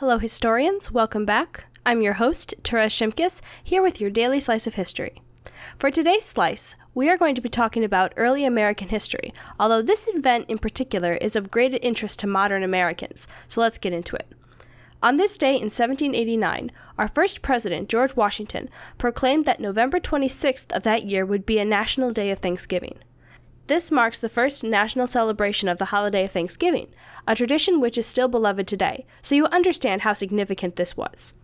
Hello, historians. Welcome back. I'm your host, Therese Shimkus, here with your daily slice of history. For today's slice, we are going to be talking about early American history, although this event in particular is of great interest to modern Americans, so let's get into it. On this day in 1789, our first president, George Washington, proclaimed that November 26th of that year would be a national day of Thanksgiving. This marks the first national celebration of the holiday of Thanksgiving, a tradition which is still beloved today, so you understand how significant this was.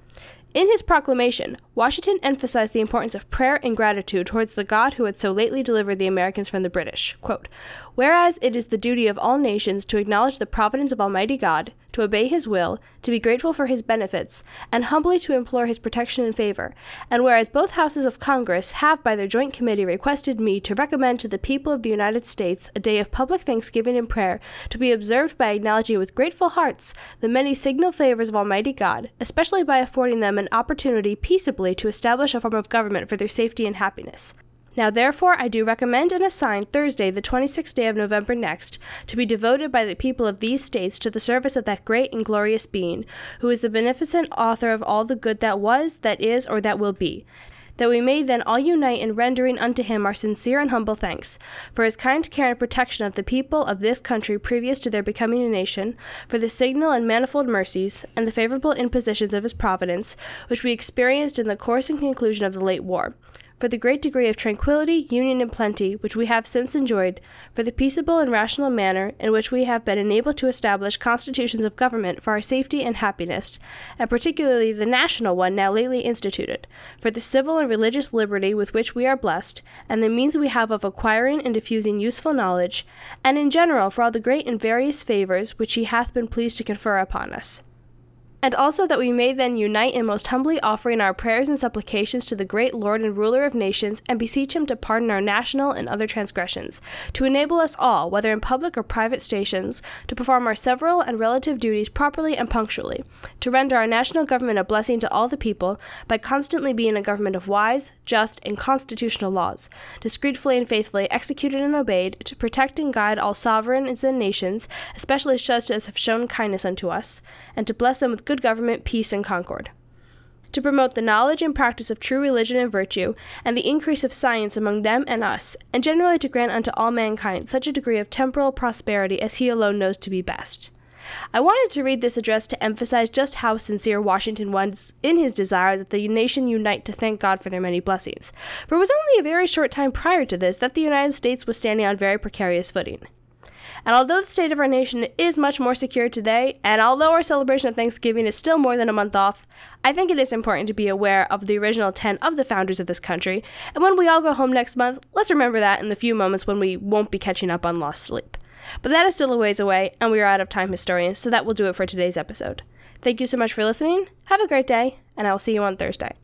In his proclamation, Washington emphasized the importance of prayer and gratitude towards the God who had so lately delivered the Americans from the British. Quote, Whereas it is the duty of all nations to acknowledge the providence of Almighty God, to obey His will, to be grateful for His benefits, and humbly to implore His protection and favor, and whereas both houses of Congress have by their joint committee requested me to recommend to the people of the United States a day of public thanksgiving and prayer to be observed by acknowledging with grateful hearts the many signal favors of Almighty God, especially by affording them an opportunity peaceably to establish a form of government for their safety and happiness. Now, therefore, I do recommend and assign Thursday, the 26th day of November next, to be devoted by the people of these states to the service of that great and glorious being, who is the beneficent author of all the good that was, that is, or that will be. That we may then all unite in rendering unto him our sincere and humble thanks, for his kind care and protection of the people of this country previous to their becoming a nation, for the signal and manifold mercies, and the favorable impositions of his providence, which we experienced in the course and conclusion of the late war for the great degree of tranquillity, union, and plenty which we have since enjoyed, for the peaceable and rational manner in which we have been enabled to establish constitutions of government for our safety and happiness, and particularly the national one now lately instituted, for the civil and religious liberty with which we are blessed, and the means we have of acquiring and diffusing useful knowledge, and in general for all the great and various favors which he hath been pleased to confer upon us and also that we may then unite in most humbly offering our prayers and supplications to the great Lord and ruler of nations, and beseech him to pardon our national and other transgressions, to enable us all, whether in public or private stations, to perform our several and relative duties properly and punctually, to render our national government a blessing to all the people, by constantly being a government of wise, just, and constitutional laws, discreetly and faithfully executed and obeyed, to protect and guide all sovereigns and nations, especially such as have shown kindness unto us, and to bless them with good good government, peace, and concord. To promote the knowledge and practice of true religion and virtue, and the increase of science among them and us, and generally to grant unto all mankind such a degree of temporal prosperity as he alone knows to be best. I wanted to read this address to emphasize just how sincere Washington was in his desire that the nation unite to thank God for their many blessings. For it was only a very short time prior to this that the United States was standing on very precarious footing. And although the state of our nation is much more secure today, and although our celebration of Thanksgiving is still more than a month off, I think it is important to be aware of the original intent of the founders of this country. And when we all go home next month, let's remember that in the few moments when we won't be catching up on lost sleep. But that is still a ways away, and we are out of time, historians, so that will do it for today's episode. Thank you so much for listening. Have a great day, and I will see you on Thursday.